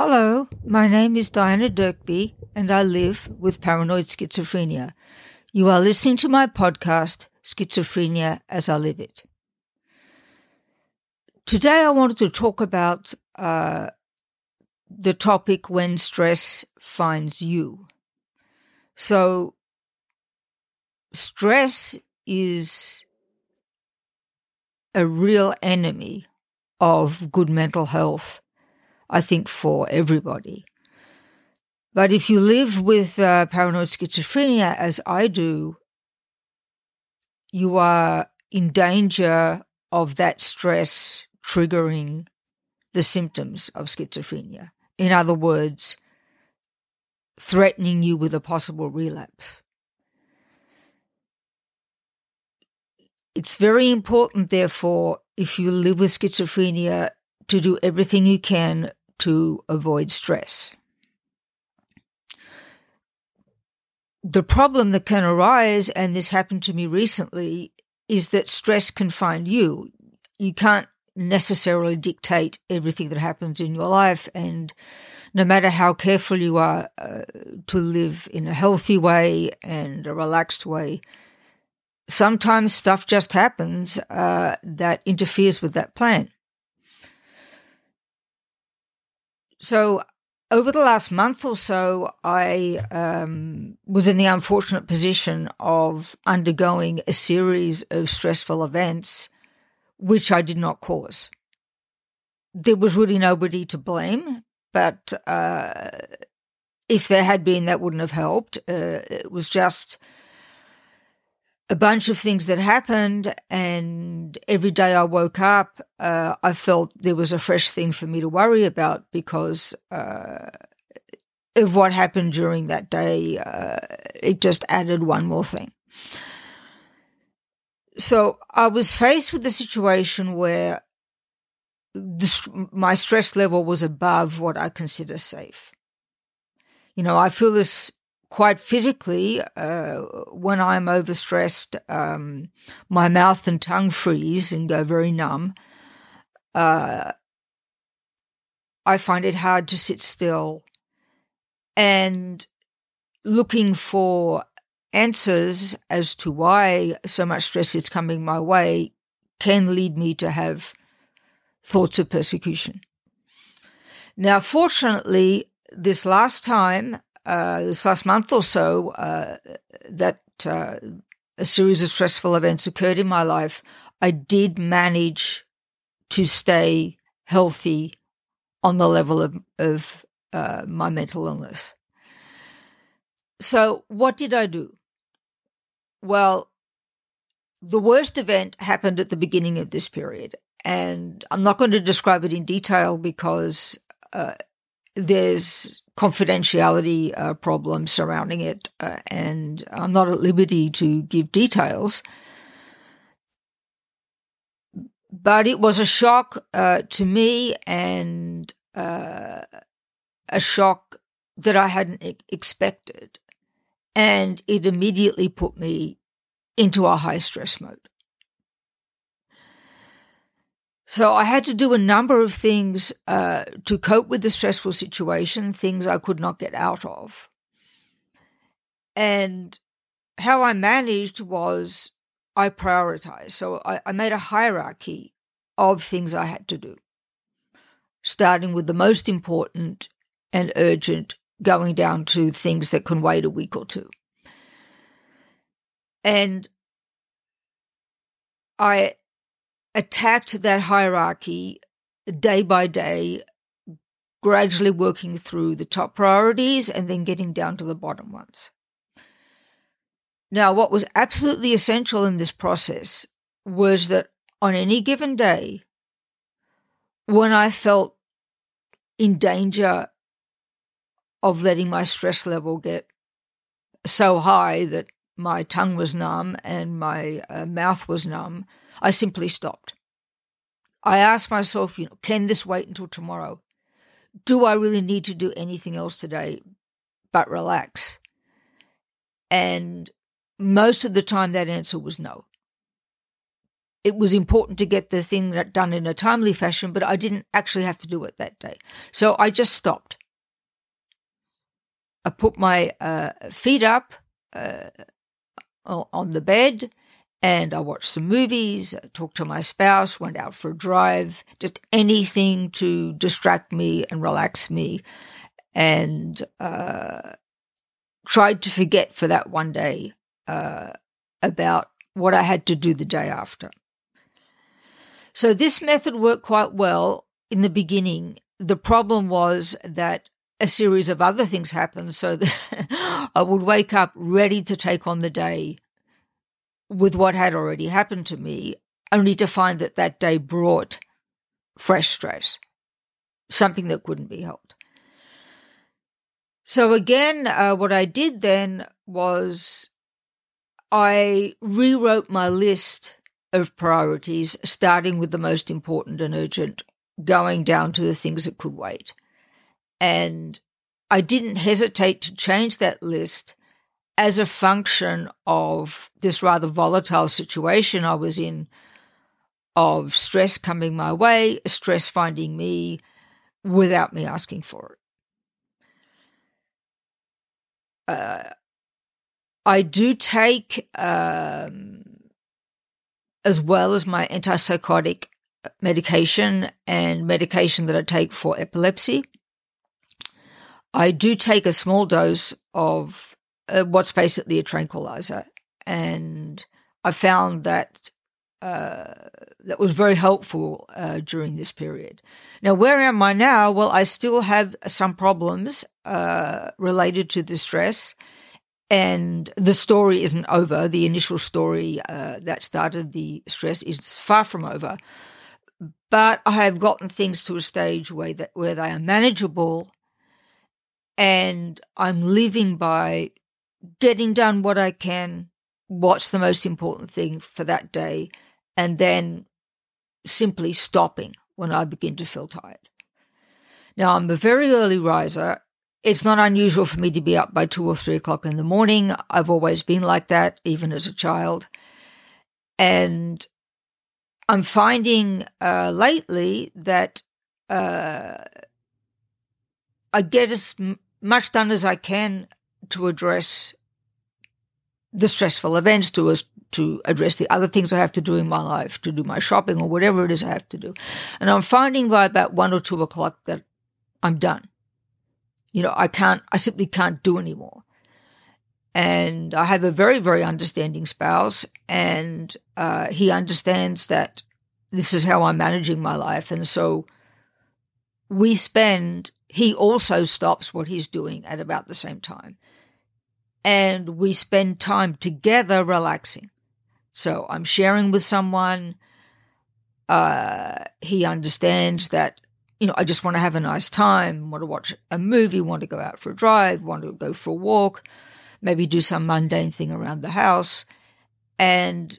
Hello, my name is Diana Dirkby, and I live with paranoid schizophrenia. You are listening to my podcast, Schizophrenia as I Live It. Today, I wanted to talk about uh, the topic when stress finds you. So, stress is a real enemy of good mental health, I think, for everybody. But if you live with uh, paranoid schizophrenia, as I do, you are in danger of that stress triggering the symptoms of schizophrenia. In other words, threatening you with a possible relapse. It's very important, therefore, if you live with schizophrenia, to do everything you can to avoid stress. The problem that can arise, and this happened to me recently, is that stress can find you. You can't necessarily dictate everything that happens in your life, and no matter how careful you are uh, to live in a healthy way and a relaxed way, sometimes stuff just happens uh, that interferes with that plan. So, over the last month or so, I um, was in the unfortunate position of undergoing a series of stressful events which I did not cause. There was really nobody to blame, but uh, if there had been, that wouldn't have helped. Uh, it was just a bunch of things that happened, and every day I woke up, uh, I felt there was a fresh thing for me to worry about because uh, of what happened during that day. Uh, it just added one more thing. So I was faced with the situation where the, my stress level was above what I consider safe. You know, I feel this quite physically, uh, when I'm overstressed, um, my mouth and tongue freeze and go very numb. Uh, I find it hard to sit still. And looking for answers as to why so much stress is coming my way can lead me to have thoughts of persecution. Now, fortunately, this last time uh, this last month or so uh, that uh, a series of stressful events occurred in my life, I did manage to stay healthy on the level of, of uh, my mental illness. So, what did I do? Well, the worst event happened at the beginning of this period. And I'm not going to describe it in detail because uh, there's confidentiality uh, problems surrounding it, uh, and I'm not at liberty to give details. But it was a shock uh, to me and uh, a shock that I hadn't expected. And it immediately put me into a high stress mode. So I had to do a number of things uh, to cope with the stressful situation, things I could not get out of. And how I managed was I prioritized. So I, I made a hierarchy of things I had to do, starting with the most important and urgent, going down to things that can wait a week or two. And I attacked that hierarchy day by day, gradually working through the top priorities and then getting down to the bottom ones. Now, what was absolutely essential in this process was that on any given day, when I felt in danger of letting my stress level get so high that my tongue was numb and my uh, mouth was numb, I simply stopped. I asked myself, you know, can this wait until tomorrow? Do I really need to do anything else today but relax? And most of the time, that answer was no. it was important to get the thing done in a timely fashion, but I didn't actually have to do it that day. So I just stopped. I put my uh, feet up uh, on the bed and I watched some movies, talked to my spouse, went out for a drive, just anything to distract me and relax me, and uh, tried to forget for that one day uh, about what I had to do the day after. So this method worked quite well in the beginning. The problem was that a series of other things happened so that I would wake up ready to take on the day with what had already happened to me, only to find that that day brought fresh stress, something that couldn't be helped. So, again, uh, what I did then was I rewrote my list of priorities, starting with the most important and urgent, going down to the things that could wait. And I didn't hesitate to change that list as a function of this rather volatile situation I was in of stress coming my way, stress finding me without me asking for it. Uh, I do take, um, as well as my antipsychotic medication and medication that I take for epilepsy, I do take a small dose of uh, what's basically a tranquilizer. And I found that uh, that was very helpful uh, during this period. Now, where am I now? Well, I still have some problems uh, related to the stress, and the story isn't over. The initial story uh, that started the stress is far from over, but I have gotten things to a stage where that where they are manageable, and I'm living by getting done what I can, what's the most important thing for that day, and then simply stopping when I begin to feel tired. Now, I'm a very early riser. It's not unusual for me to be up by two or three o'clock in the morning. I've always been like that, even as a child. And I'm finding uh, lately that uh, I get as much done as I can to address the stressful events, to us to address the other things I have to do in my life, to do my shopping or whatever it is I have to do. And I'm finding by about one or two o'clock that I'm done. You know, I can't, I simply can't do anymore. And I have a very, very understanding spouse, and uh, he understands that this is how I'm managing my life. And so we spend, he also stops what he's doing at about the same time and we spend time together relaxing. So I'm sharing with someone. Uh, he understands that, you know, I just want to have a nice time, want to watch a movie, want to go out for a drive, want to go for a walk, maybe do some mundane thing around the house. And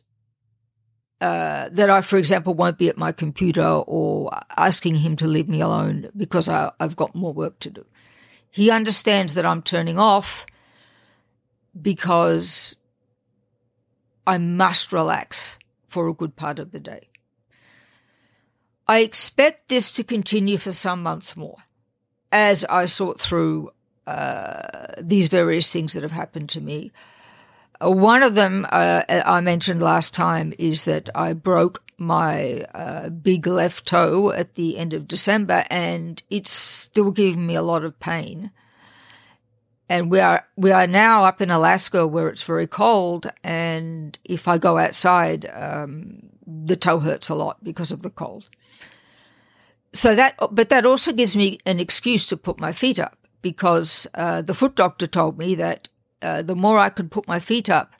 uh, that I, for example, won't be at my computer or asking him to leave me alone because I, I've got more work to do. He understands that I'm turning off because I must relax for a good part of the day. I expect this to continue for some months more as I sort through uh, these various things that have happened to me. One of them uh, I mentioned last time is that I broke my uh, big left toe at the end of December, and it's still giving me a lot of pain and we are we are now up in Alaska where it's very cold, and if I go outside, um, the toe hurts a lot because of the cold. So that, but that also gives me an excuse to put my feet up because uh, the foot doctor told me that uh, the more I could put my feet up,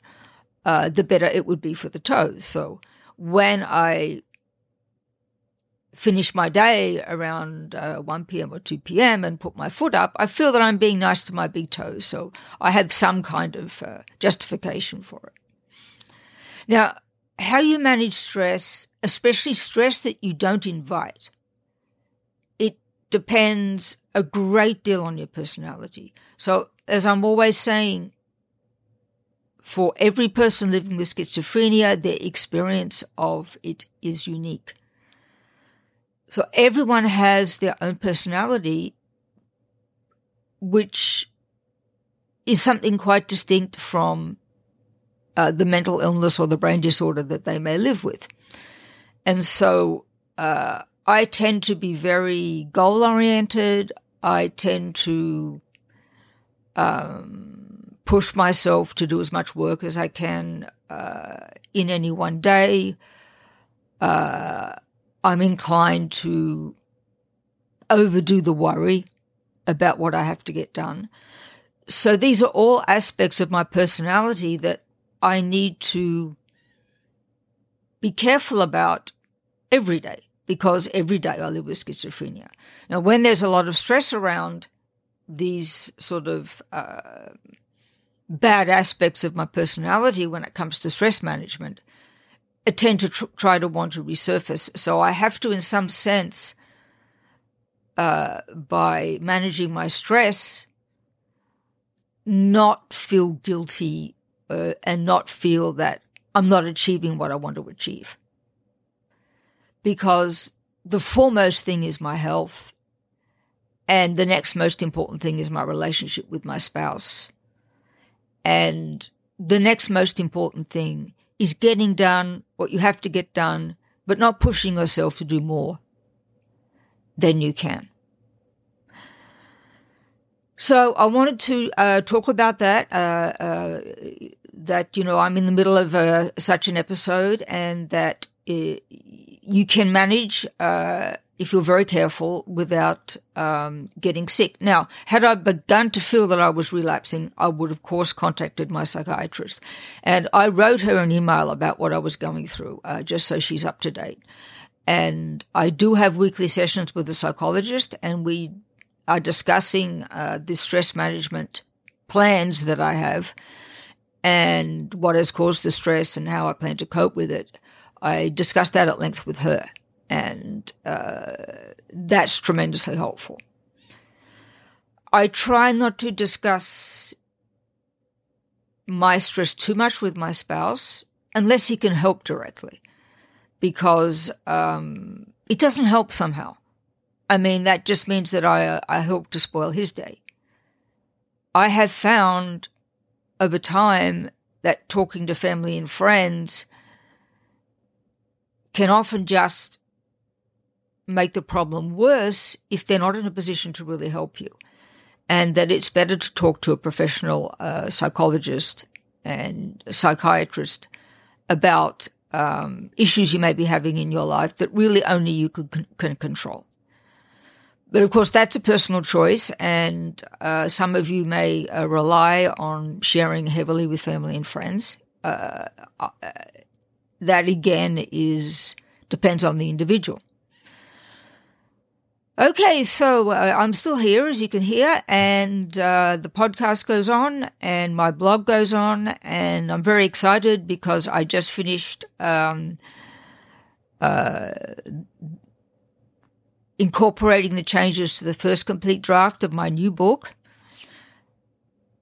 uh, the better it would be for the toes. So when I finish my day around uh, 1 p.m. or 2 p.m. and put my foot up, I feel that I'm being nice to my big toes. So I have some kind of uh, justification for it. Now, how you manage stress, especially stress that you don't invite, it depends a great deal on your personality. So, as I'm always saying, for every person living with schizophrenia, their experience of it is unique. So everyone has their own personality, which is something quite distinct from uh, the mental illness or the brain disorder that they may live with. And so uh, I tend to be very goal oriented. I tend to um, push myself to do as much work as I can uh, in any one day. Uh, I'm inclined to overdo the worry about what I have to get done. So these are all aspects of my personality that I need to be careful about every day because every day I live with schizophrenia. Now, when there's a lot of stress around these sort of uh, bad aspects of my personality when it comes to stress management, I tend to tr- try to want to resurface. So I have to, in some sense, uh, by managing my stress, not feel guilty uh, and not feel that I'm not achieving what I want to achieve. Because the foremost thing is my health, and the next most important thing is my relationship with my spouse. And the next most important thing is getting done what you have to get done, but not pushing yourself to do more than you can. So I wanted to uh, talk about that. Uh, uh, that you know I'm in the middle of uh, such an episode, and that it, uh, you can manage uh, if you're very careful without um, getting sick. Now, had I begun to feel that I was relapsing, I would of course contacted my psychiatrist, and I wrote her an email about what I was going through, just so she's up to date. And I do have weekly sessions with a psychologist, and we are discussing uh, the stress management plans that I have and what has caused the stress and how I plan to cope with it. I discussed that at length with her, and uh, that's tremendously helpful. I try not to discuss my stress too much with my spouse unless he can help directly, because um, it doesn't help somehow. I mean, that just means that I, uh, I help to spoil his day. I have found over time that talking to family and friends can often just make the problem worse if they're not in a position to really help you. And that it's better to talk to a professional uh, psychologist and psychiatrist about um, issues you may be having in your life that really only you can, can control. But of course, that's a personal choice, and uh, some of you may uh, rely on sharing heavily with family and friends. Uh, uh that again is depends on the individual. Okay, so uh, I'm still here, as you can hear, and uh, the podcast goes on, and my blog goes on, and I'm very excited because I just finished um, incorporating the changes to the first complete draft of my new book,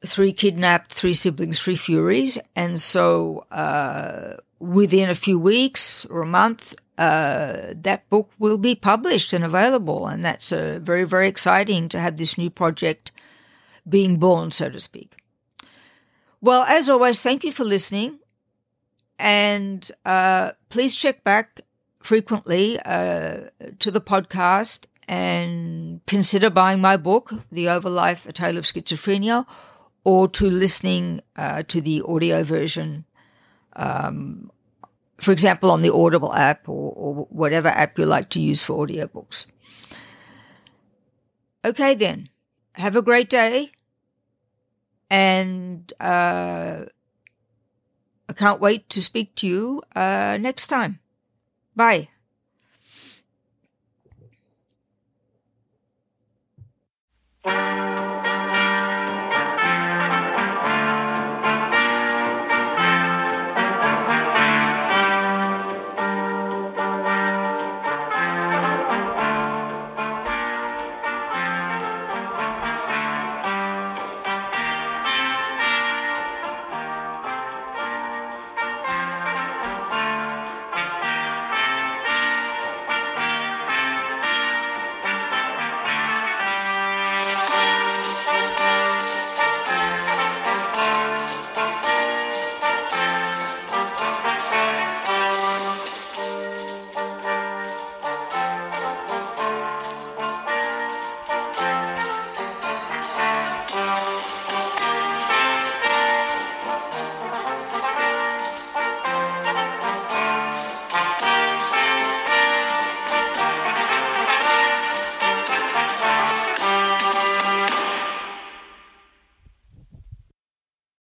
Three Kidnapped, Three Siblings, Three Furies. And so uh, within a few weeks or a month, uh, that book will be published and available. And that's uh, very, very exciting to have this new project being born, so to speak. Well, as always, thank you for listening. And uh, please check back frequently uh, to the podcast and consider buying my book, The Overlife A Tale of Schizophrenia, or to listening uh, to the audio version, um, for example, on the Audible app or, or, whatever app you like to use for audiobooks. Okay, then. Have a great day. And uh, I can't wait to speak to you uh, next time. Bye.